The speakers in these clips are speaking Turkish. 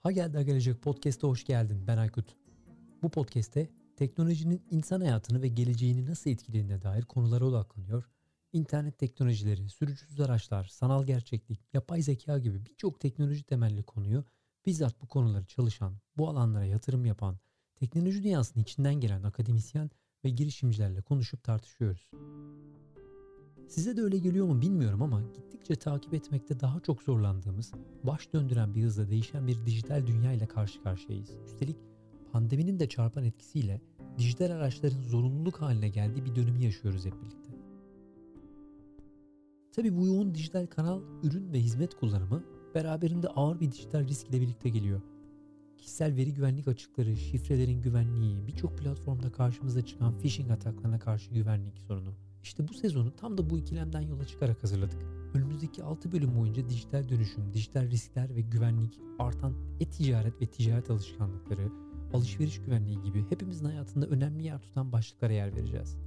Ha geldi ha gelecek podcast'a hoş geldin. Ben Aykut. Bu podcast'te teknolojinin insan hayatını ve geleceğini nasıl etkilediğine dair konulara odaklanıyor. İnternet teknolojileri, sürücüsüz araçlar, sanal gerçeklik, yapay zeka gibi birçok teknoloji temelli konuyu bizzat bu konuları çalışan, bu alanlara yatırım yapan, teknoloji dünyasının içinden gelen akademisyen ve girişimcilerle konuşup tartışıyoruz. Size de öyle geliyor mu bilmiyorum ama gittikçe takip etmekte daha çok zorlandığımız, baş döndüren bir hızla değişen bir dijital dünya ile karşı karşıyayız. Üstelik pandeminin de çarpan etkisiyle dijital araçların zorunluluk haline geldiği bir dönemi yaşıyoruz hep birlikte. Tabii bu yoğun dijital kanal, ürün ve hizmet kullanımı beraberinde ağır bir dijital risk ile birlikte geliyor. Kişisel veri güvenlik açıkları, şifrelerin güvenliği, birçok platformda karşımıza çıkan phishing ataklarına karşı güvenlik sorunu, işte bu sezonu tam da bu ikilemden yola çıkarak hazırladık. Önümüzdeki 6 bölüm boyunca dijital dönüşüm, dijital riskler ve güvenlik, artan e-ticaret ve ticaret alışkanlıkları, alışveriş güvenliği gibi hepimizin hayatında önemli yer tutan başlıklara yer vereceğiz.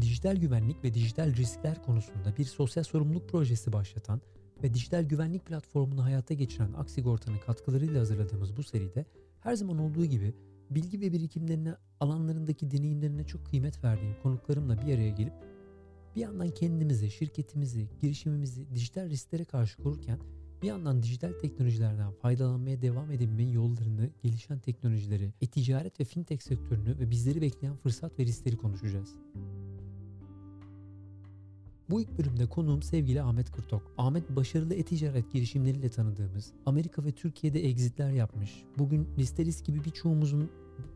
Dijital güvenlik ve dijital riskler konusunda bir sosyal sorumluluk projesi başlatan ve dijital güvenlik platformunu hayata geçiren Aksigorta'nın katkılarıyla hazırladığımız bu seride her zaman olduğu gibi bilgi ve birikimlerine, alanlarındaki deneyimlerine çok kıymet verdiğim konuklarımla bir araya gelip bir yandan kendimizi, şirketimizi, girişimimizi dijital risklere karşı korurken bir yandan dijital teknolojilerden faydalanmaya devam edebilmenin yollarını, gelişen teknolojileri, e-ticaret ve fintech sektörünü ve bizleri bekleyen fırsat ve riskleri konuşacağız. Bu ilk bölümde konuğum sevgili Ahmet Kırtok. Ahmet başarılı e-ticaret girişimleriyle tanıdığımız, Amerika ve Türkiye'de exitler yapmış, bugün Listeris gibi birçoğumuzun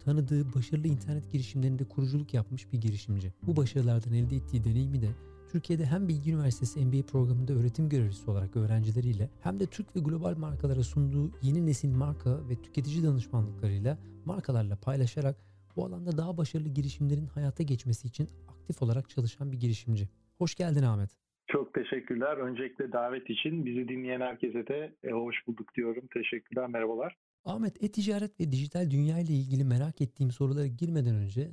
tanıdığı başarılı internet girişimlerinde kuruculuk yapmış bir girişimci. Bu başarılardan elde ettiği deneyimi de Türkiye'de hem Bilgi Üniversitesi MBA programında öğretim görevlisi olarak öğrencileriyle hem de Türk ve global markalara sunduğu yeni nesil marka ve tüketici danışmanlıklarıyla markalarla paylaşarak bu alanda daha başarılı girişimlerin hayata geçmesi için aktif olarak çalışan bir girişimci. Hoş geldin Ahmet. Çok teşekkürler. Öncelikle davet için bizi dinleyen herkese de e, hoş bulduk diyorum. Teşekkürler, merhabalar. Ahmet, e-ticaret ve dijital dünya ile ilgili merak ettiğim sorulara girmeden önce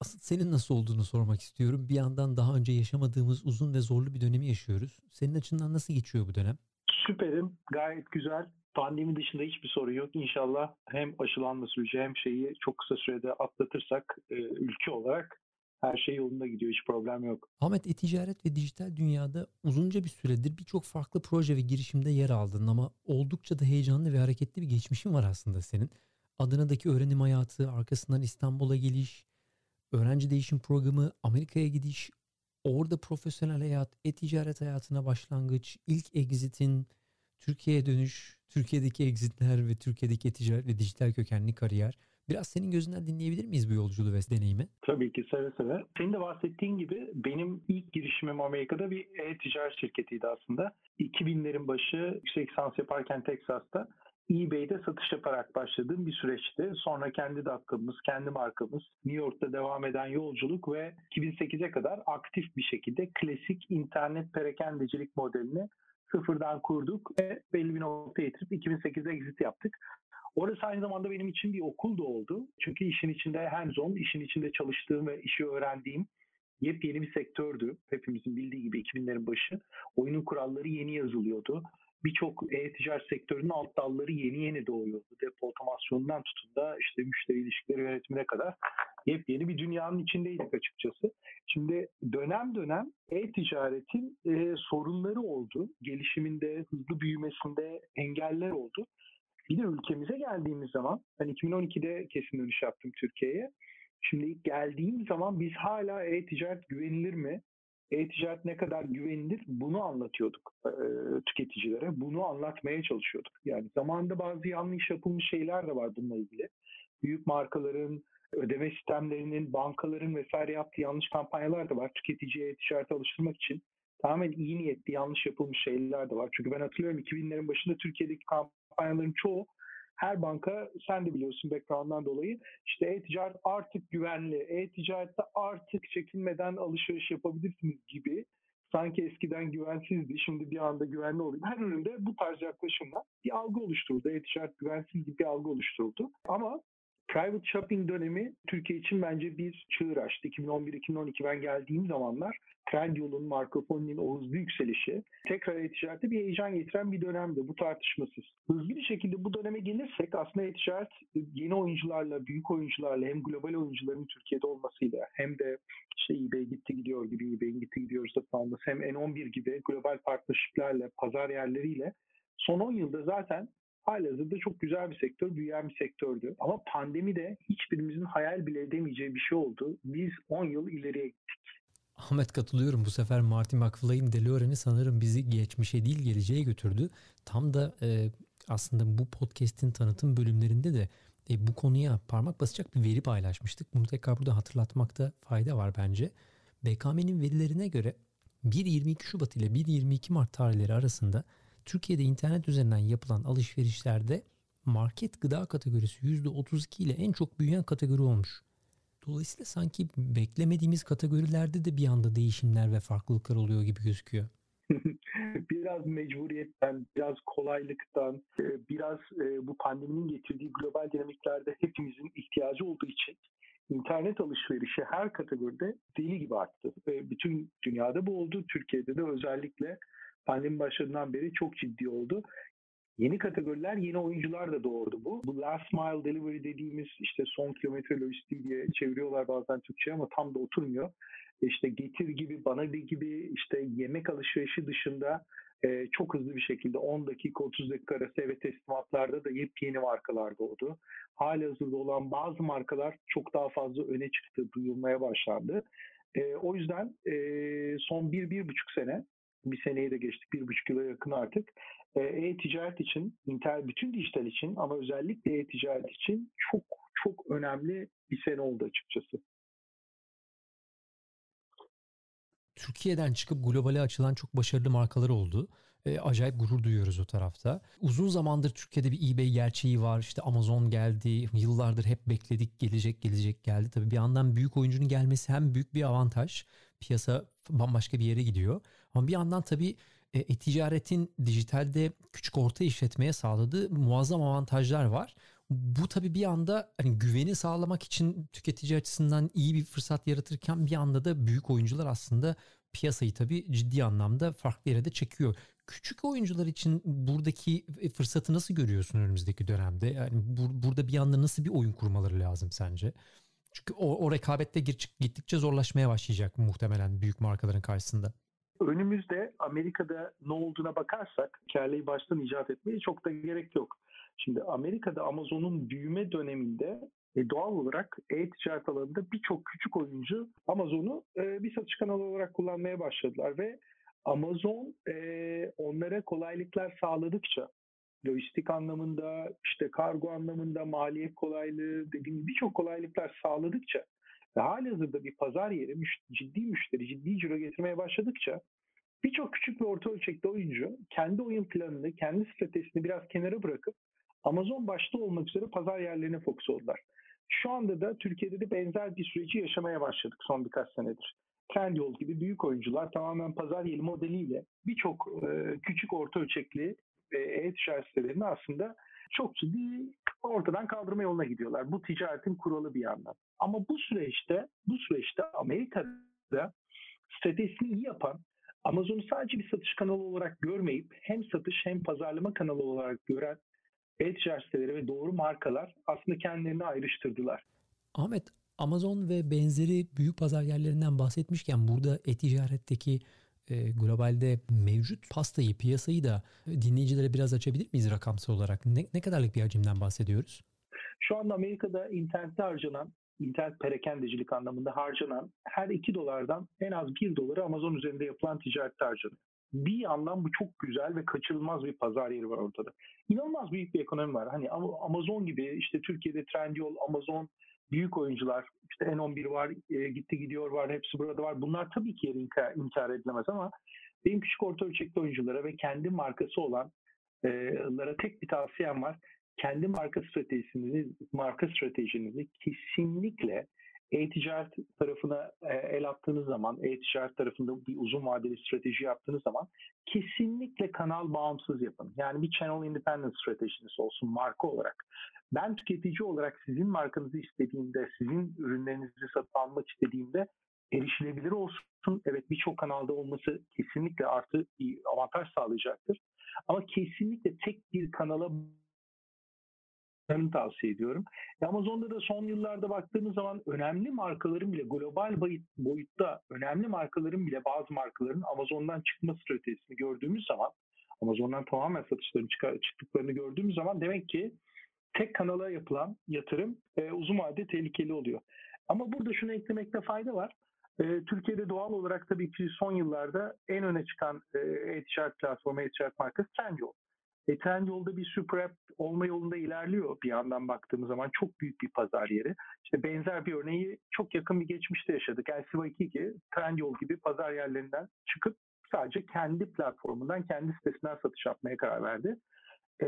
asıl senin nasıl olduğunu sormak istiyorum. Bir yandan daha önce yaşamadığımız uzun ve zorlu bir dönemi yaşıyoruz. Senin açından nasıl geçiyor bu dönem? Süperim, gayet güzel. Pandemi dışında hiçbir sorun yok. İnşallah hem aşılanma süreci hem şeyi çok kısa sürede atlatırsak e, ülke olarak her şey yolunda gidiyor. Hiç problem yok. Ahmet e-ticaret ve dijital dünyada uzunca bir süredir birçok farklı proje ve girişimde yer aldın ama oldukça da heyecanlı ve hareketli bir geçmişin var aslında senin. Adana'daki öğrenim hayatı, arkasından İstanbul'a geliş, öğrenci değişim programı, Amerika'ya gidiş, orada profesyonel hayat, e-ticaret hayatına başlangıç, ilk exitin, Türkiye'ye dönüş, Türkiye'deki exitler ve Türkiye'deki e-ticaret ve dijital kökenli kariyer. Biraz senin gözünden dinleyebilir miyiz bu yolculuğu ve deneyimi? Tabii ki seve seve. Senin de bahsettiğin gibi benim ilk girişimim Amerika'da bir e-ticaret şirketiydi aslında. 2000'lerin başı yüksek lisans yaparken Texas'ta eBay'de satış yaparak başladığım bir süreçti. Sonra kendi dakikamız, kendi markamız, New York'ta devam eden yolculuk ve 2008'e kadar aktif bir şekilde klasik internet perakendecilik modelini sıfırdan kurduk ve belli bir noktaya getirip 2008'de exit yaptık. Orası aynı zamanda benim için bir okul da oldu. Çünkü işin içinde hands on, işin içinde çalıştığım ve işi öğrendiğim yepyeni bir sektördü. Hepimizin bildiği gibi 2000'lerin başı. Oyunun kuralları yeni yazılıyordu. Birçok e-ticaret sektörünün alt dalları yeni yeni doğuyordu. Depo otomasyonundan tutun da işte müşteri ilişkileri yönetimine kadar yepyeni bir dünyanın içindeydik açıkçası. Şimdi dönem dönem e-ticaretin e, sorunları oldu. Gelişiminde, hızlı büyümesinde engeller oldu. Bir de ülkemize geldiğimiz zaman ben 2012'de kesin dönüş yaptım Türkiye'ye. Şimdi ilk geldiğim zaman biz hala e-ticaret güvenilir mi? E-ticaret ne kadar güvenilir bunu anlatıyorduk e, tüketicilere. Bunu anlatmaya çalışıyorduk. Yani zamanında bazı yanlış yapılmış şeyler de var bununla ilgili. Büyük markaların, ödeme sistemlerinin, bankaların vesaire yaptığı yanlış kampanyalar da var. Tüketiciye e-ticaret alıştırmak için tamamen iyi niyetli yanlış yapılmış şeyler de var. Çünkü ben hatırlıyorum 2000'lerin başında Türkiye'deki kampanyaların çoğu her banka sen de biliyorsun background'dan dolayı işte e-ticaret artık güvenli, e-ticarette artık çekinmeden alışveriş yapabilirsiniz gibi sanki eskiden güvensizdi şimdi bir anda güvenli oluyor. Her üründe bu tarz yaklaşımla bir algı oluşturuldu. E-ticaret güvensiz gibi bir algı oluşturuldu. Ama private shopping dönemi Türkiye için bence bir çığır açtı. 2011-2012 ben geldiğim zamanlar Trendyol'un, Marco o hızlı yükselişi tekrar e-ticarete bir heyecan getiren bir dönemdi. Bu tartışmasız. Hızlı bir şekilde bu döneme gelirsek aslında e-ticaret yeni oyuncularla, büyük oyuncularla hem global oyuncuların Türkiye'de olmasıyla hem de işte eBay gitti gidiyor gibi eBay'in gitti gidiyor satın alması hem N11 gibi global partnershiplerle, pazar yerleriyle son 10 yılda zaten halihazırda çok güzel bir sektör, büyüyen bir sektördü. Ama pandemi de hiçbirimizin hayal bile edemeyeceği bir şey oldu. Biz 10 yıl ileriye gittik. Ahmet katılıyorum. Bu sefer Martin McFly'in DeLorean'i sanırım bizi geçmişe değil geleceğe götürdü. Tam da e, aslında bu podcast'in tanıtım bölümlerinde de e, bu konuya parmak basacak bir veri paylaşmıştık. Bunu tekrar burada hatırlatmakta fayda var bence. BKM'nin verilerine göre 1-22 Şubat ile 1-22 Mart tarihleri arasında Türkiye'de internet üzerinden yapılan alışverişlerde market gıda kategorisi %32 ile en çok büyüyen kategori olmuş. Dolayısıyla sanki beklemediğimiz kategorilerde de bir anda değişimler ve farklılıklar oluyor gibi gözüküyor. biraz mecburiyetten, biraz kolaylıktan, e, biraz e, bu pandeminin getirdiği global dinamiklerde hepimizin ihtiyacı olduğu için internet alışverişi her kategoride deli gibi arttı. Ve bütün dünyada bu oldu. Türkiye'de de özellikle pandemi başladığından beri çok ciddi oldu. Yeni kategoriler, yeni oyuncular da doğurdu bu. Bu last mile delivery dediğimiz işte son kilometre lojistiği diye çeviriyorlar bazen Türkçe ama tam da oturmuyor. İşte getir gibi, bana bir gibi işte yemek alışverişi dışında e, çok hızlı bir şekilde 10 dakika 30 dakika arası eve teslimatlarda da yepyeni markalar doğdu. Hali hazırda olan bazı markalar çok daha fazla öne çıktı, duyulmaya başlandı. E, o yüzden e, son bir, bir buçuk sene bir seneyi de geçtik, bir buçuk yıla yakın artık. E, e-ticaret için, internet, bütün dijital için ama özellikle e-ticaret için çok çok önemli bir sene oldu açıkçası. Türkiye'den çıkıp globale açılan çok başarılı markalar oldu. E, acayip gurur duyuyoruz o tarafta. Uzun zamandır Türkiye'de bir eBay gerçeği var. İşte Amazon geldi. Yıllardır hep bekledik gelecek gelecek geldi. Tabii bir yandan büyük oyuncunun gelmesi hem büyük bir avantaj. Piyasa bambaşka bir yere gidiyor. Ama bir yandan tabii e, e-ticaretin dijitalde küçük orta işletmeye sağladığı muazzam avantajlar var. Bu tabii bir anda hani güveni sağlamak için tüketici açısından iyi bir fırsat yaratırken bir anda da büyük oyuncular aslında piyasayı tabii ciddi anlamda farklı yere de çekiyor. Küçük oyuncular için buradaki fırsatı nasıl görüyorsun önümüzdeki dönemde? Yani bur- burada bir anda nasıl bir oyun kurmaları lazım sence? Çünkü o, o rekabette gittikçe zorlaşmaya başlayacak muhtemelen büyük markaların karşısında. Önümüzde Amerika'da ne olduğuna bakarsak hikayeyi baştan icat etmeye çok da gerek yok. Şimdi Amerika'da Amazon'un büyüme döneminde e, doğal olarak e-ticaret alanında birçok küçük oyuncu Amazon'u e, bir satış kanalı olarak kullanmaya başladılar ve Amazon e, onlara kolaylıklar sağladıkça lojistik anlamında, işte kargo anlamında, maliyet kolaylığı dediğim birçok kolaylıklar sağladıkça ve hali hazırda bir pazar yeri ciddi müşteri, ciddi ciro getirmeye başladıkça birçok küçük ve orta ölçekli oyuncu kendi oyun planını, kendi stratejisini biraz kenara bırakıp Amazon başta olmak üzere pazar yerlerine fokus oldular. Şu anda da Türkiye'de de benzer bir süreci yaşamaya başladık son birkaç senedir. Trendyol gibi büyük oyuncular tamamen pazar yeri modeliyle birçok e, küçük orta ölçekli e-ticaret sitelerini aslında çok ciddi ortadan kaldırma yoluna gidiyorlar. Bu ticaretin kuralı bir yandan. Ama bu süreçte bu süreçte Amerika'da stratejisini iyi yapan Amazon'u sadece bir satış kanalı olarak görmeyip hem satış hem pazarlama kanalı olarak gören e-ticaret siteleri ve doğru markalar aslında kendilerini ayrıştırdılar. Ahmet Amazon ve benzeri büyük pazar yerlerinden bahsetmişken burada e-ticaretteki e, globalde mevcut pastayı, piyasayı da dinleyicilere biraz açabilir miyiz rakamsal olarak? Ne, ne kadarlık bir hacimden bahsediyoruz? Şu anda Amerika'da internette harcanan, internet perakendecilik anlamında harcanan her 2 dolardan en az 1 doları Amazon üzerinde yapılan ticarette harcanıyor. Bir yandan bu çok güzel ve kaçınılmaz bir pazar yeri var ortada. İnanılmaz büyük bir ekonomi var. Hani Amazon gibi işte Türkiye'de Trendyol, Amazon, büyük oyuncular işte N11 var, e, gitti gidiyor var, hepsi burada var. Bunlar tabii ki inkar, inkar edilemez ama benim küçük orta ölçekli oyunculara ve kendi markası olanlara tek bir tavsiyem var. Kendi marka stratejinizi, marka stratejinizi kesinlikle e-ticaret tarafına e, el attığınız zaman, e-ticaret tarafında bir uzun vadeli strateji yaptığınız zaman kesinlikle kanal bağımsız yapın. Yani bir channel independent stratejiniz olsun marka olarak. Ben tüketici olarak sizin markanızı istediğimde, sizin ürünlerinizi satın almak istediğimde erişilebilir olsun. Evet birçok kanalda olması kesinlikle artı bir avantaj sağlayacaktır. Ama kesinlikle tek bir kanala tavsiye ediyorum. E Amazon'da da son yıllarda baktığımız zaman önemli markaların bile global boyutta önemli markaların bile bazı markaların Amazon'dan çıkma stratejisini gördüğümüz zaman Amazon'dan tamamen satışların çıktıklarını gördüğümüz zaman demek ki tek kanala yapılan yatırım e, uzun vadede tehlikeli oluyor. Ama burada şunu eklemekte fayda var. E, Türkiye'de doğal olarak tabii ki son yıllarda en öne çıkan e, e-ticaret platformu, e-ticaret markası Trendyol. E, Trendyol'da bir super app olma yolunda ilerliyor bir yandan baktığımız zaman. Çok büyük bir pazar yeri. İşte benzer bir örneği çok yakın bir geçmişte yaşadık. LCY2 Trendyol gibi pazar yerlerinden çıkıp sadece kendi platformundan, kendi sitesinden satış yapmaya karar verdi. E,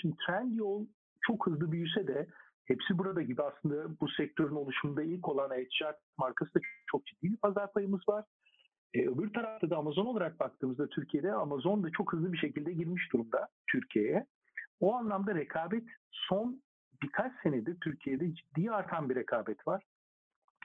şimdi Trendyol çok hızlı büyüse de hepsi burada gibi aslında bu sektörün oluşumunda ilk olan e-ticaret markası da çok ciddi bir pazar payımız var. E, öbür tarafta da Amazon olarak baktığımızda Türkiye'de Amazon da çok hızlı bir şekilde girmiş durumda Türkiye'ye. O anlamda rekabet son birkaç senedir Türkiye'de ciddi artan bir rekabet var.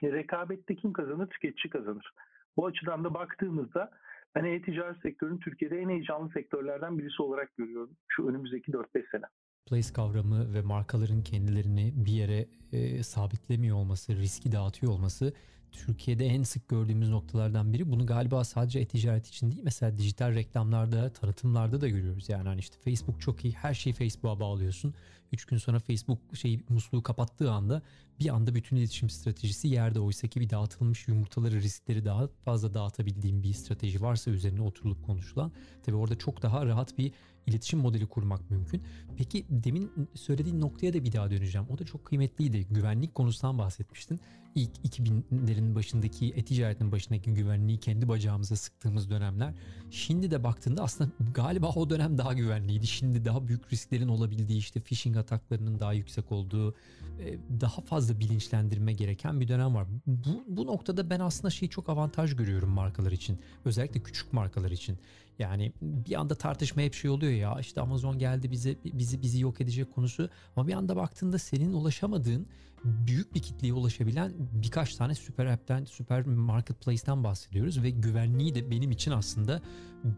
E, rekabette kim kazanır? Tüketici kazanır. Bu açıdan da baktığımızda ben e-ticaret sektörünü Türkiye'de en heyecanlı sektörlerden birisi olarak görüyorum şu önümüzdeki 4-5 sene place kavramı ve markaların kendilerini bir yere e, sabitlemiyor olması, riski dağıtıyor olması Türkiye'de en sık gördüğümüz noktalardan biri. Bunu galiba sadece e-ticaret için değil mesela dijital reklamlarda, tanıtımlarda da görüyoruz. Yani hani işte Facebook çok iyi. Her şeyi Facebook'a bağlıyorsun. 3 gün sonra Facebook şey musluğu kapattığı anda bir anda bütün iletişim stratejisi yerde. Oysa ki bir dağıtılmış yumurtaları riskleri daha fazla dağıtabildiğim bir strateji varsa üzerine oturulup konuşulan. Tabi orada çok daha rahat bir iletişim modeli kurmak mümkün. Peki demin söylediğin noktaya da bir daha döneceğim. O da çok kıymetliydi. Güvenlik konusundan bahsetmiştin. İlk 2000'lerin başındaki e-ticaretin başındaki güvenliği kendi bacağımıza sıktığımız dönemler. Şimdi de baktığında aslında galiba o dönem daha güvenliydi. Şimdi daha büyük risklerin olabildiği işte phishing ataklarının daha yüksek olduğu e, daha fazla bilinçlendirme gereken bir dönem var. Bu, bu noktada ben aslında şeyi çok avantaj görüyorum markalar için. Özellikle küçük markalar için. Yani bir anda tartışma hep şey oluyor ya işte Amazon geldi bize bizi bizi yok edecek konusu ama bir anda baktığında senin ulaşamadığın büyük bir kitleye ulaşabilen birkaç tane süper app'ten, süper marketplace'ten bahsediyoruz ve güvenliği de benim için aslında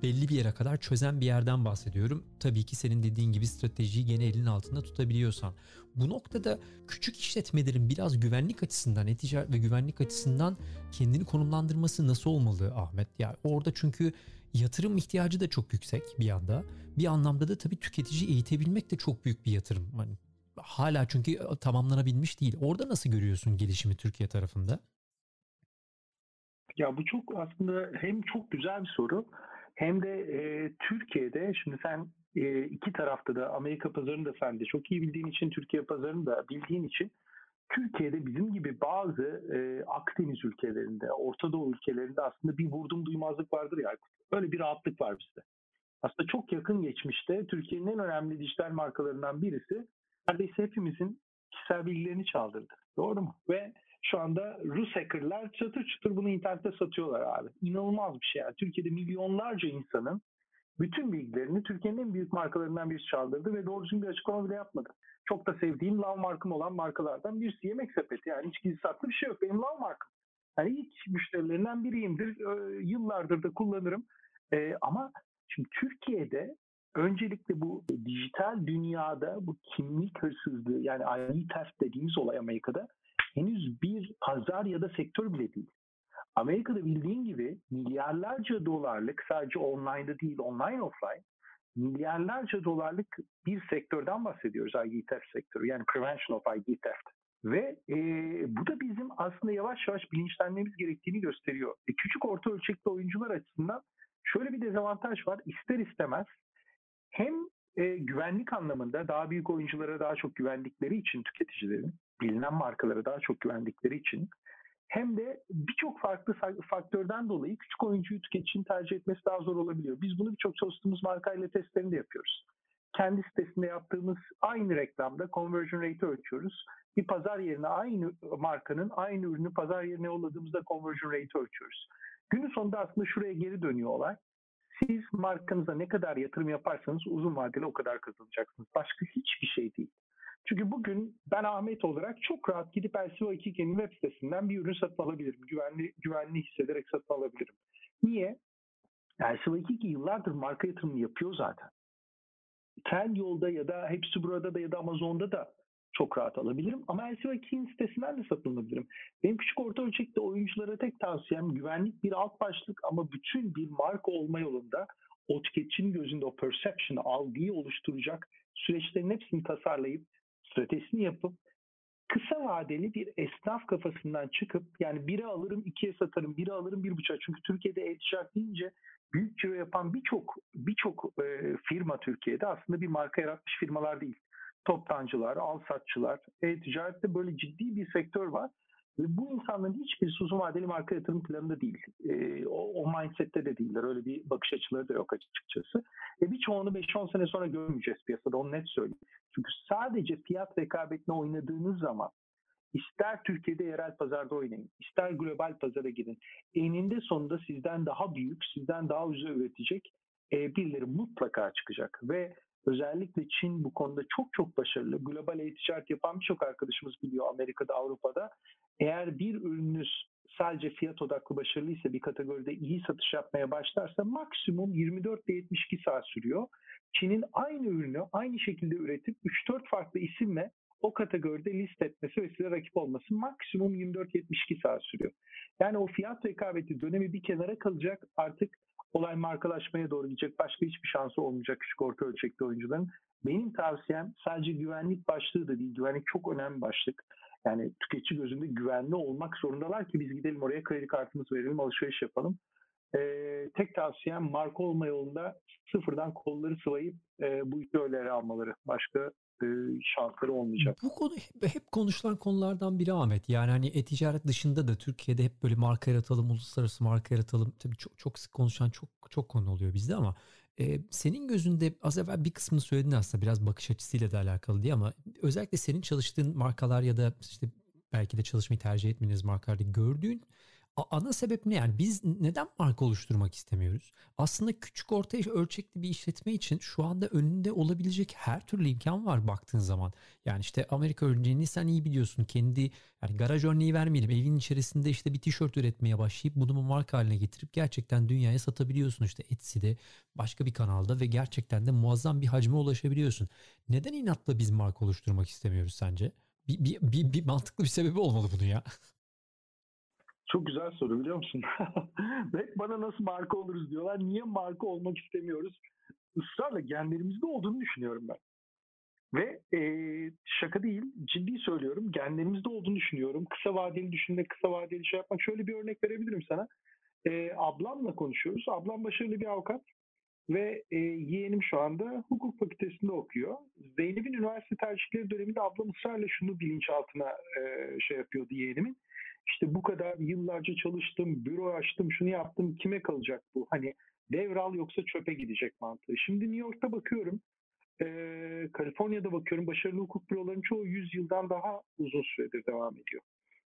belli bir yere kadar çözen bir yerden bahsediyorum. Tabii ki senin dediğin gibi stratejiyi gene elinin altında tutabiliyorsan. Bu noktada küçük işletmelerin biraz güvenlik açısından, e-ticaret ve güvenlik açısından kendini konumlandırması nasıl olmalı Ahmet? Yani orada çünkü yatırım ihtiyacı da çok yüksek bir yanda. Bir anlamda da tabii tüketici eğitebilmek de çok büyük bir yatırım. Hani hala çünkü tamamlanabilmiş değil. Orada nasıl görüyorsun gelişimi Türkiye tarafında? Ya bu çok aslında hem çok güzel bir soru hem de e, Türkiye'de şimdi sen e, iki tarafta da Amerika pazarını da sen de çok iyi bildiğin için Türkiye pazarını da bildiğin için Türkiye'de bizim gibi bazı e, Akdeniz ülkelerinde, Orta Doğu ülkelerinde aslında bir vurdum duymazlık vardır ya. Öyle bir rahatlık var bizde. Aslında çok yakın geçmişte Türkiye'nin en önemli dijital markalarından birisi neredeyse hepimizin kişisel bilgilerini çaldırdı. Doğru mu? Ve şu anda Rus hackerlar çatır çatır bunu internette satıyorlar abi. İnanılmaz bir şey yani. Türkiye'de milyonlarca insanın bütün bilgilerini Türkiye'nin en büyük markalarından birisi çaldırdı ve doğru bir açıklama bile yapmadı. Çok da sevdiğim love markım olan markalardan birisi yemek sepeti. Yani hiç gizli saklı bir şey yok. Benim love markım. Yani ilk müşterilerinden biriyimdir. Yıllardır da kullanırım. Ee, ama şimdi Türkiye'de öncelikle bu dijital dünyada bu kimlik hırsızlığı yani ID theft dediğimiz olay Amerika'da henüz bir pazar ya da sektör bile değil. Amerika'da bildiğin gibi milyarlarca dolarlık sadece online'da değil online offline milyarlarca dolarlık bir sektörden bahsediyoruz ID theft sektörü yani prevention of ID theft. Ve e, bu da bizim aslında yavaş yavaş bilinçlenmemiz gerektiğini gösteriyor. E, küçük orta ölçekli oyuncular açısından şöyle bir dezavantaj var. İster istemez hem e, güvenlik anlamında daha büyük oyunculara daha çok güvendikleri için tüketicilerin, bilinen markalara daha çok güvendikleri için hem de birçok farklı faktörden dolayı küçük oyuncuyu tüketicinin tercih etmesi daha zor olabiliyor. Biz bunu birçok çalıştığımız markayla testlerini de yapıyoruz. kendi sitesinde yaptığımız aynı reklamda conversion rate ölçüyoruz. Bir pazar yerine aynı markanın aynı ürünü pazar yerine yolladığımızda conversion rate ölçüyoruz. Günün sonunda aslında şuraya geri dönüyor olay. Siz markanıza ne kadar yatırım yaparsanız uzun vadeli o kadar kazanacaksınız. Başka hiçbir şey değil. Çünkü bugün ben Ahmet olarak çok rahat gidip LCO2'nin web sitesinden bir ürün satın alabilirim. Güvenli, güvenli hissederek satın alabilirim. Niye? LCO2 yıllardır marka yatırımını yapıyor zaten. Trend yolda ya da hepsi burada da ya da Amazon'da da çok rahat alabilirim. Ama LCO2'nin sitesinden de satın alabilirim. Benim küçük orta ölçekte oyunculara tek tavsiyem güvenlik bir alt başlık ama bütün bir marka olma yolunda o tüketicinin gözünde o perception, algıyı oluşturacak süreçlerin hepsini tasarlayıp stratejisini yapıp kısa vadeli bir esnaf kafasından çıkıp yani biri alırım ikiye satarım, biri alırım bir buçuğa. Çünkü Türkiye'de e-ticaret deyince büyük ciro yapan birçok birçok e, firma Türkiye'de aslında bir marka yaratmış firmalar değil. Toptancılar, al satçılar, e-ticarette böyle ciddi bir sektör var. Ve bu insanların hiçbir uzun vadeli marka yatırım planında değil. E, o, o mindsette de değiller. Öyle bir bakış açıları da yok açıkçası. E, birçoğunu 5-10 sene sonra görmeyeceğiz piyasada. Onu net söyleyeyim. Çünkü sadece fiyat rekabetine oynadığınız zaman ister Türkiye'de yerel pazarda oynayın, ister global pazara girin. Eninde sonunda sizden daha büyük, sizden daha ucuza üretecek e, birileri mutlaka çıkacak. Ve özellikle Çin bu konuda çok çok başarılı. Global e-ticaret yapan birçok arkadaşımız biliyor Amerika'da, Avrupa'da. Eğer bir ürününüz sadece fiyat odaklı başarılıysa bir kategoride iyi satış yapmaya başlarsa maksimum 24 ile 72 saat sürüyor. Çin'in aynı ürünü aynı şekilde üretip 3-4 farklı isimle o kategoride list etmesi ve size rakip olması maksimum 24-72 saat sürüyor. Yani o fiyat rekabeti dönemi bir kenara kalacak artık olay markalaşmaya doğru gidecek. Başka hiçbir şansı olmayacak küçük orta ölçekli oyuncuların. Benim tavsiyem sadece güvenlik başlığı da değil. Güvenlik çok önemli başlık. Yani tüketici gözünde güvenli olmak zorundalar ki biz gidelim oraya kredi kartımızı verelim, alışveriş yapalım. Ee, tek tavsiyem marka olma yolunda sıfırdan kolları sıvayıp e, bu işi öyle ele almaları. Başka e, şansları olmayacak. Bu konu hep, hep konuşulan konulardan biri Ahmet. Yani hani e-ticaret dışında da Türkiye'de hep böyle marka yaratalım, uluslararası marka yaratalım. Tabii çok, çok sık konuşan çok çok konu oluyor bizde ama e, senin gözünde az evvel bir kısmını söyledin aslında biraz bakış açısıyla da alakalı diye ama özellikle senin çalıştığın markalar ya da işte belki de çalışmayı tercih etmeniz markalarda gördüğün ana sebep ne yani biz neden marka oluşturmak istemiyoruz? Aslında küçük orta ölçekli bir işletme için şu anda önünde olabilecek her türlü imkan var baktığın zaman. Yani işte Amerika örneğini sen iyi biliyorsun. Kendi yani garaj örneği vermeyelim. Evin içerisinde işte bir tişört üretmeye başlayıp bunu marka haline getirip gerçekten dünyaya satabiliyorsun işte Etsy'de başka bir kanalda ve gerçekten de muazzam bir hacme ulaşabiliyorsun. Neden inatla biz marka oluşturmak istemiyoruz sence? Bir, bir, bir, bir mantıklı bir sebebi olmalı bunun ya. Çok güzel soru biliyor musun? Ve bana nasıl marka oluruz diyorlar. Niye marka olmak istemiyoruz? Israrla genlerimizde olduğunu düşünüyorum ben. Ve e, şaka değil, ciddi söylüyorum. Genlerimizde olduğunu düşünüyorum. Kısa vadeli düşünme, kısa vadeli şey yapmak. Şöyle bir örnek verebilirim sana. E, ablamla konuşuyoruz. Ablam başarılı bir avukat. Ve e, yeğenim şu anda hukuk fakültesinde okuyor. Zeynep'in üniversite tercihleri döneminde ablam ısrarla şunu bilinçaltına e, şey yapıyordu yeğenimin işte bu kadar yıllarca çalıştım, büro açtım, şunu yaptım, kime kalacak bu? Hani devral yoksa çöpe gidecek mantığı. Şimdi New York'ta bakıyorum, e, Kaliforniya'da bakıyorum, başarılı hukuk bürolarının çoğu 100 yıldan daha uzun süredir devam ediyor.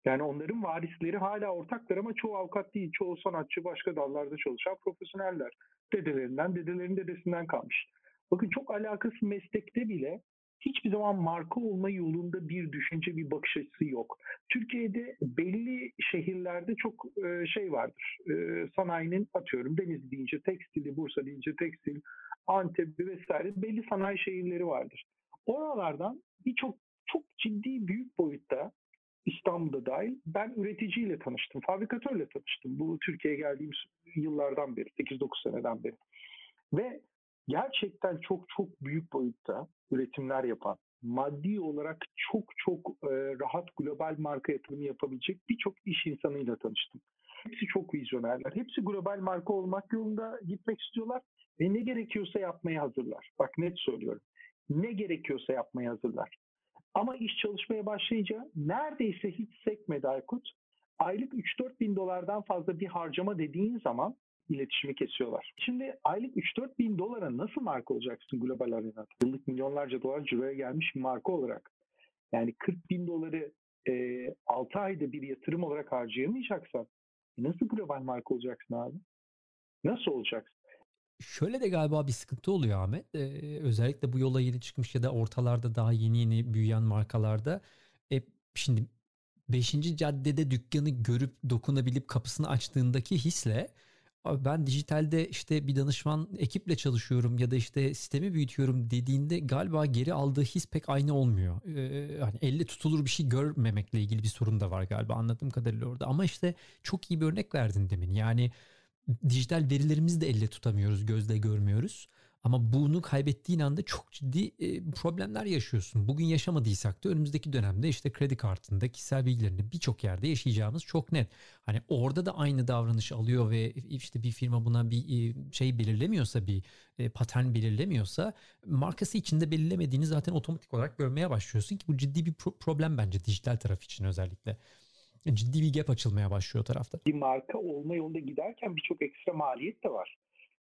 Yani onların varisleri hala ortaklar ama çoğu avukat değil, çoğu sanatçı, başka dallarda çalışan profesyoneller. Dedelerinden, dedelerin dedesinden kalmış. Bakın çok alakası meslekte bile hiçbir zaman marka olma yolunda bir düşünce, bir bakış açısı yok. Türkiye'de belli şehirlerde çok e, şey vardır. E, sanayinin atıyorum Denizli deyince tekstili, Bursa deyince tekstil, Antep vesaire belli sanayi şehirleri vardır. Oralardan birçok çok ciddi büyük boyutta İstanbul'da dahil ben üreticiyle tanıştım, fabrikatörle tanıştım. Bu Türkiye'ye geldiğim yıllardan beri, 8-9 seneden beri. Ve gerçekten çok çok büyük boyutta üretimler yapan, maddi olarak çok çok e, rahat global marka yatırımı yapabilecek birçok iş insanıyla tanıştım. Hepsi çok vizyonerler. Hepsi global marka olmak yolunda gitmek istiyorlar ve ne gerekiyorsa yapmaya hazırlar. Bak net söylüyorum. Ne gerekiyorsa yapmaya hazırlar. Ama iş çalışmaya başlayınca neredeyse hiç sekmedi Aykut. Aylık 3-4 bin dolardan fazla bir harcama dediğin zaman iletişimi kesiyorlar. Şimdi aylık 3-4 bin dolara nasıl marka olacaksın global arenada? Yıllık milyonlarca dolar ciroya gelmiş bir marka olarak. Yani 40 bin doları e, 6 ayda bir yatırım olarak harcayamayacaksan nasıl global marka olacaksın abi? Nasıl olacaksın? Şöyle de galiba bir sıkıntı oluyor Ahmet. Ee, özellikle bu yola yeni çıkmış ya da ortalarda daha yeni yeni büyüyen markalarda. E, şimdi 5. caddede dükkanı görüp dokunabilip kapısını açtığındaki hisle ben dijitalde işte bir danışman ekiple çalışıyorum ya da işte sistemi büyütüyorum dediğinde galiba geri aldığı his pek aynı olmuyor. Ee, hani elle tutulur bir şey görmemekle ilgili bir sorun da var galiba anladığım kadarıyla orada. Ama işte çok iyi bir örnek verdin demin. Yani dijital verilerimizi de elle tutamıyoruz, gözle görmüyoruz. Ama bunu kaybettiğin anda çok ciddi e, problemler yaşıyorsun. Bugün yaşamadıysak da önümüzdeki dönemde işte kredi kartında kişisel bilgilerini birçok yerde yaşayacağımız çok net. Hani orada da aynı davranış alıyor ve işte bir firma buna bir e, şey belirlemiyorsa bir e, patern belirlemiyorsa markası içinde belirlemediğini zaten otomatik olarak görmeye başlıyorsun ki bu ciddi bir problem bence dijital taraf için özellikle ciddi bir gap açılmaya başlıyor o tarafta. Bir marka olma yolunda giderken birçok ekstra maliyet de var.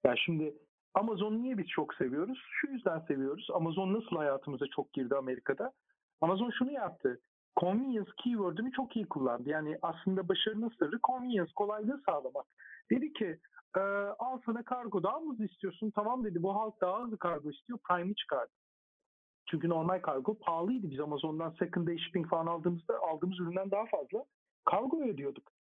Yani şimdi Amazon'u niye biz çok seviyoruz? Şu yüzden seviyoruz. Amazon nasıl hayatımıza çok girdi Amerika'da? Amazon şunu yaptı. Convenience keyword'ünü çok iyi kullandı. Yani aslında başarının sırrı convenience, kolaylığı sağlamak. Dedi ki e, al sana kargo daha mı istiyorsun? Tamam dedi bu halk daha hızlı kargo istiyor. Prime'i çıkardı. Çünkü normal kargo pahalıydı. Biz Amazon'dan second day shipping falan aldığımızda aldığımız üründen daha fazla kargo ödüyorduk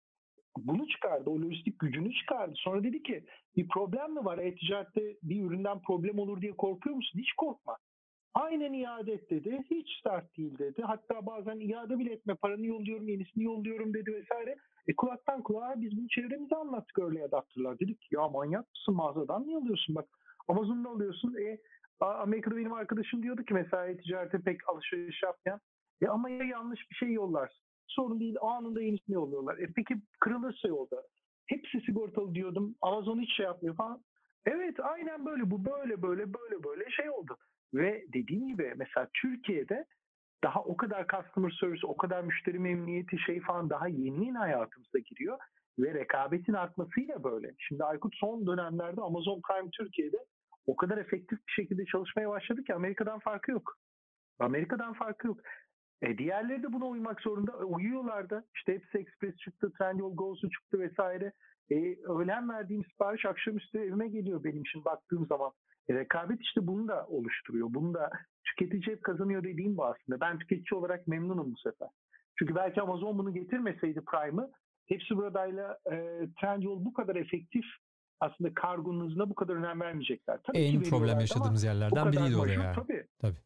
bunu çıkardı. O lojistik gücünü çıkardı. Sonra dedi ki bir problem mi var? E-ticarette bir üründen problem olur diye korkuyor musun? Hiç korkma. Aynen iade et dedi. Hiç start değil dedi. Hatta bazen iade bile etme paranı yolluyorum yenisini yolluyorum dedi vesaire. E kulaktan kulağa biz bunu çevremize anlattık öyle adaptörler. Dedik ya manyak mısın mağazadan mı alıyorsun bak. Amazon'da alıyorsun. E Amerika'da benim arkadaşım diyordu ki mesela e-ticarete pek alışveriş yapmayan. E ama ya yanlış bir şey yollarsın sorun değil anında yenisini yolluyorlar. E peki kırılırsa yolda. Hepsi sigortalı diyordum. Amazon hiç şey yapmıyor falan. Evet aynen böyle bu böyle böyle böyle böyle şey oldu. Ve dediğim gibi mesela Türkiye'de daha o kadar customer service, o kadar müşteri memnuniyeti şey falan daha yeni yeni hayatımıza giriyor. Ve rekabetin artmasıyla böyle. Şimdi Aykut son dönemlerde Amazon Prime Türkiye'de o kadar efektif bir şekilde çalışmaya başladı ki Amerika'dan farkı yok. Amerika'dan farkı yok. E diğerleri de buna uymak zorunda. E, uyuyorlar da. İşte hepsi Express çıktı, Trendyol Go'su çıktı vesaire. E, öğlen verdiğim sipariş akşamüstü evime geliyor benim için baktığım zaman. E, rekabet işte bunu da oluşturuyor. Bunu da tüketici hep kazanıyor dediğim bu aslında. Ben tüketici olarak memnunum bu sefer. Çünkü belki Amazon bunu getirmeseydi Prime'ı hepsi buradayla e, Trendyol bu kadar efektif aslında kargonun hızına bu kadar önem vermeyecekler. Tabii en problem yaşadığımız yerlerden biriydi oraya. Tabii. tabii.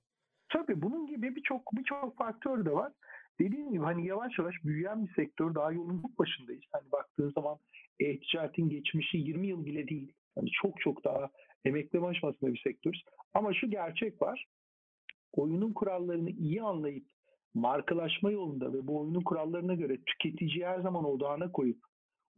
Tabii bunun gibi birçok birçok faktör de var. Dediğim gibi hani yavaş yavaş büyüyen bir sektör daha yolun bu başındayız. Hani baktığın zaman e-ticaretin geçmişi 20 yıl bile değil. Hani çok çok daha emekleme aşamasında bir sektörüz. Ama şu gerçek var. Oyunun kurallarını iyi anlayıp markalaşma yolunda ve bu oyunun kurallarına göre tüketiciyi her zaman odağına koyup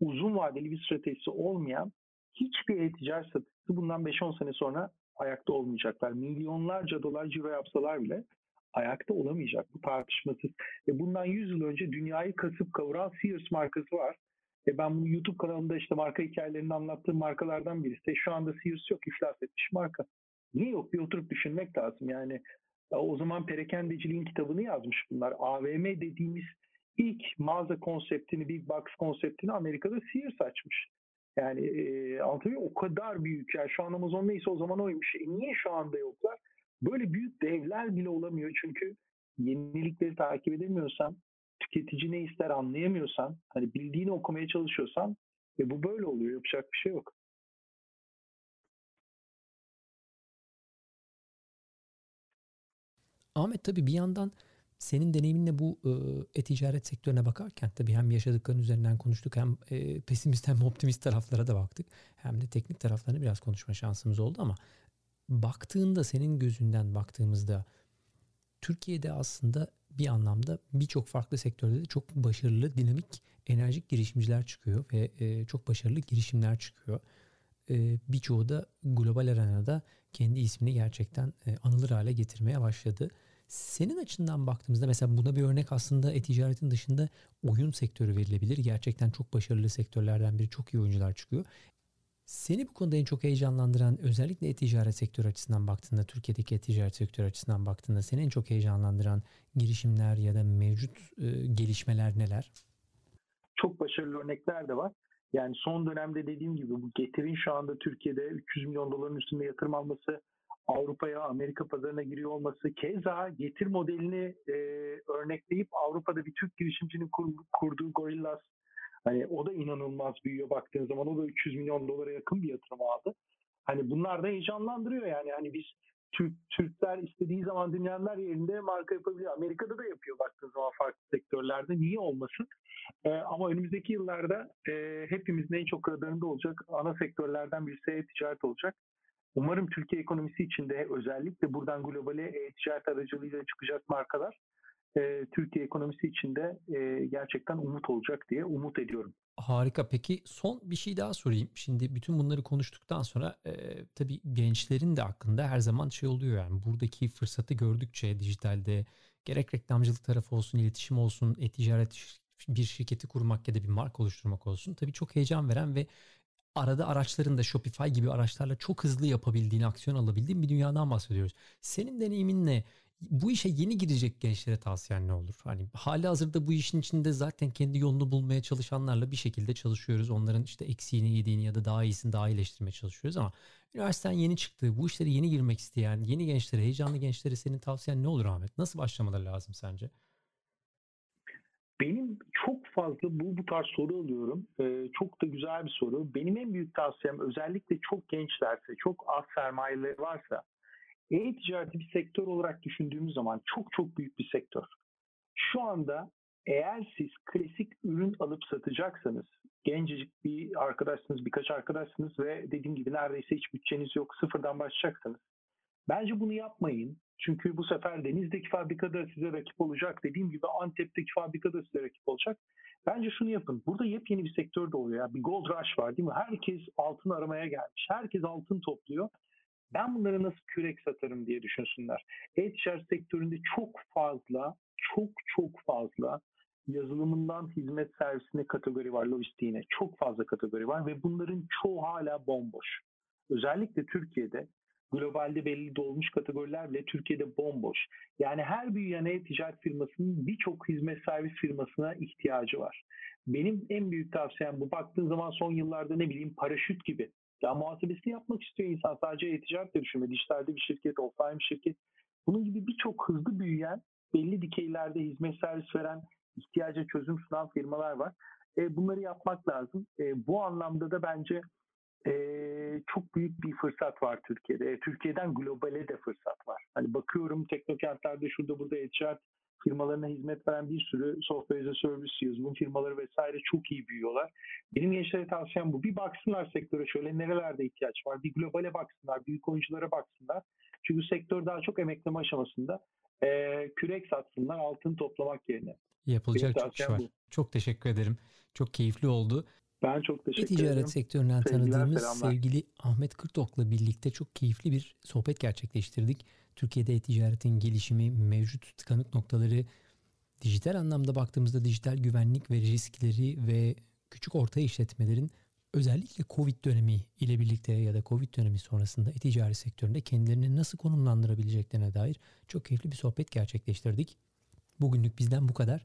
uzun vadeli bir stratejisi olmayan hiçbir e-ticaret satıcısı bundan 5-10 sene sonra ayakta olmayacaklar. Milyonlarca dolar ciro yapsalar bile ayakta olamayacak. Bu tartışmasız. Ve bundan 100 yıl önce dünyayı kasıp kavuran Sears markası var. E ben bunu YouTube kanalında işte marka hikayelerini anlattığım markalardan birisi. Şu anda Sears yok iflas etmiş marka. Niye yok? Bir oturup düşünmek lazım. Yani o zaman perakendeciliğin kitabını yazmış bunlar. AVM dediğimiz ilk mağaza konseptini, Big Box konseptini Amerika'da Sears açmış. Yani e, anlatabiliyor O kadar büyük. Yani şu an Amazon neyse o zaman oymuş. E, niye şu anda yoklar? Böyle büyük devler bile olamıyor. Çünkü yenilikleri takip edemiyorsan, tüketici ne ister anlayamıyorsan, hani bildiğini okumaya çalışıyorsan ve bu böyle oluyor. Yapacak bir şey yok. Ahmet tabii bir yandan senin deneyiminle bu e-ticaret sektörüne bakarken tabii hem yaşadıkların üzerinden konuştuk hem e, pesimist hem optimist taraflara da baktık. Hem de teknik taraflarını biraz konuşma şansımız oldu ama baktığında senin gözünden baktığımızda Türkiye'de aslında bir anlamda birçok farklı sektörde de çok başarılı, dinamik, enerjik girişimciler çıkıyor ve e, çok başarılı girişimler çıkıyor. E, birçoğu da global arenada kendi ismini gerçekten e, anılır hale getirmeye başladı. Senin açından baktığımızda mesela buna bir örnek aslında e-ticaretin dışında oyun sektörü verilebilir. Gerçekten çok başarılı sektörlerden biri çok iyi oyuncular çıkıyor. Seni bu konuda en çok heyecanlandıran özellikle e-ticaret sektörü açısından baktığında, Türkiye'deki e-ticaret sektörü açısından baktığında seni en çok heyecanlandıran girişimler ya da mevcut e, gelişmeler neler? Çok başarılı örnekler de var. Yani son dönemde dediğim gibi bu getirin şu anda Türkiye'de 300 milyon doların üstünde yatırım alması, Avrupa'ya, Amerika pazarına giriyor olması, keza getir modelini e, örnekleyip Avrupa'da bir Türk girişimcinin kur, kurduğu Gorillas, hani o da inanılmaz büyüyor baktığın zaman o da 300 milyon dolara yakın bir yatırım aldı. Hani bunlar da heyecanlandırıyor yani hani biz Türk Türkler istediği zaman dünyanın her yerinde marka yapabiliyor. Amerika'da da yapıyor baktığın zaman farklı sektörlerde. Niye olmasın? Ee, ama önümüzdeki yıllarda e, hepimizin en çok radarında olacak ana sektörlerden birisi e-ticaret olacak. Umarım Türkiye ekonomisi içinde özellikle buradan globale e-ticaret aracılığıyla çıkacak markalar e, Türkiye ekonomisi içinde e, gerçekten umut olacak diye umut ediyorum. Harika. Peki son bir şey daha sorayım. Şimdi bütün bunları konuştuktan sonra e, tabii gençlerin de aklında her zaman şey oluyor yani buradaki fırsatı gördükçe dijitalde gerek reklamcılık tarafı olsun, iletişim olsun, e-ticaret bir şirketi kurmak ya da bir marka oluşturmak olsun. Tabii çok heyecan veren ve arada araçların da Shopify gibi araçlarla çok hızlı yapabildiğini, aksiyon alabildiğin bir dünyadan bahsediyoruz. Senin deneyiminle bu işe yeni girecek gençlere tavsiyen ne olur? Hani hali hazırda bu işin içinde zaten kendi yolunu bulmaya çalışanlarla bir şekilde çalışıyoruz. Onların işte eksiğini, yediğini ya da daha iyisini daha iyileştirmeye çalışıyoruz ama üniversiteden yeni çıktı, bu işlere yeni girmek isteyen, yeni gençlere, heyecanlı gençlere senin tavsiyen ne olur Ahmet? Nasıl başlamaları lazım sence? Benim çok fazla bu bu tarz soru alıyorum. Ee, çok da güzel bir soru. Benim en büyük tavsiyem özellikle çok gençlerse, çok az sermayeleri varsa e-ticareti bir sektör olarak düşündüğümüz zaman çok çok büyük bir sektör. Şu anda eğer siz klasik ürün alıp satacaksanız, gencecik bir arkadaşsınız, birkaç arkadaşsınız ve dediğim gibi neredeyse hiç bütçeniz yok, sıfırdan başlayacaksanız, bence bunu yapmayın. Çünkü bu sefer Deniz'deki fabrikada size rakip olacak. Dediğim gibi Antep'teki fabrikada size rakip olacak. Bence şunu yapın. Burada yepyeni bir sektör doğuyor. Ya. Bir gold rush var değil mi? Herkes altın aramaya gelmiş. Herkes altın topluyor. Ben bunları nasıl kürek satarım diye düşünsünler. E-ticaret sektöründe çok fazla, çok çok fazla yazılımından hizmet servisine kategori var, lojistiğine. Çok fazla kategori var ve bunların çoğu hala bomboş. Özellikle Türkiye'de globalde belli dolmuş kategoriler bile Türkiye'de bomboş. Yani her büyüyen e-ticaret firmasının birçok hizmet servis firmasına ihtiyacı var. Benim en büyük tavsiyem bu. Baktığın zaman son yıllarda ne bileyim paraşüt gibi ya muhasebesini yapmak istiyor insan. Sadece e-ticaret de düşünme. Dijitalde bir şirket, offline bir şirket. Bunun gibi birçok hızlı büyüyen, belli dikeylerde hizmet servis veren, ihtiyaca çözüm sunan firmalar var. E, bunları yapmak lazım. E, bu anlamda da bence e, çok büyük bir fırsat var Türkiye'de. Türkiye'den globale de fırsat var. Hani bakıyorum teknokentlerde şurada burada e-ticaret firmalarına hizmet veren bir sürü software as a service yazılım firmaları vesaire çok iyi büyüyorlar. Benim gençlere tavsiyem bu. Bir baksınlar sektöre şöyle nerelerde ihtiyaç var. Bir globale baksınlar, büyük oyunculara baksınlar. Çünkü sektör daha çok emekleme aşamasında. E, kürek satsınlar altın toplamak yerine. Yapılacak Benim çok iş var. Bu. Çok teşekkür ederim. Çok keyifli oldu. Ben çok teşekkür ederim. ticaret sektöründen Sevgiler, tanıdığımız selamlar. sevgili Ahmet Kırtok'la birlikte çok keyifli bir sohbet gerçekleştirdik. Türkiye'de e-ticaretin gelişimi, mevcut tıkanık noktaları, dijital anlamda baktığımızda dijital güvenlik ve riskleri ve küçük orta işletmelerin özellikle Covid dönemi ile birlikte ya da Covid dönemi sonrasında e-ticaret sektöründe kendilerini nasıl konumlandırabileceklerine dair çok keyifli bir sohbet gerçekleştirdik. Bugünlük bizden bu kadar.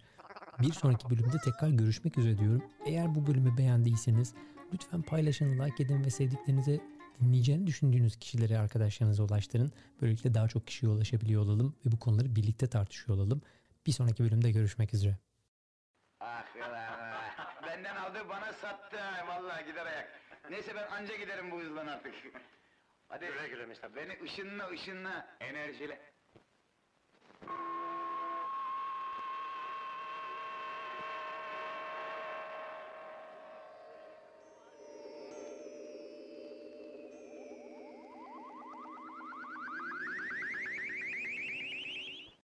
Bir sonraki bölümde tekrar görüşmek üzere diyorum. Eğer bu bölümü beğendiyseniz lütfen paylaşın, like edin ve sevdiklerinize dinleyeceğini düşündüğünüz kişilere arkadaşlarınıza ulaştırın. Böylelikle daha çok kişiye ulaşabiliyor olalım ve bu konuları birlikte tartışıyor olalım. Bir sonraki bölümde görüşmek üzere. Ah Benden aldı bana sattı. Vallahi gider ayak. Neyse ben anca giderim bu hızdan artık. Hadi güle güle Beni ışınla ışınla enerjiyle.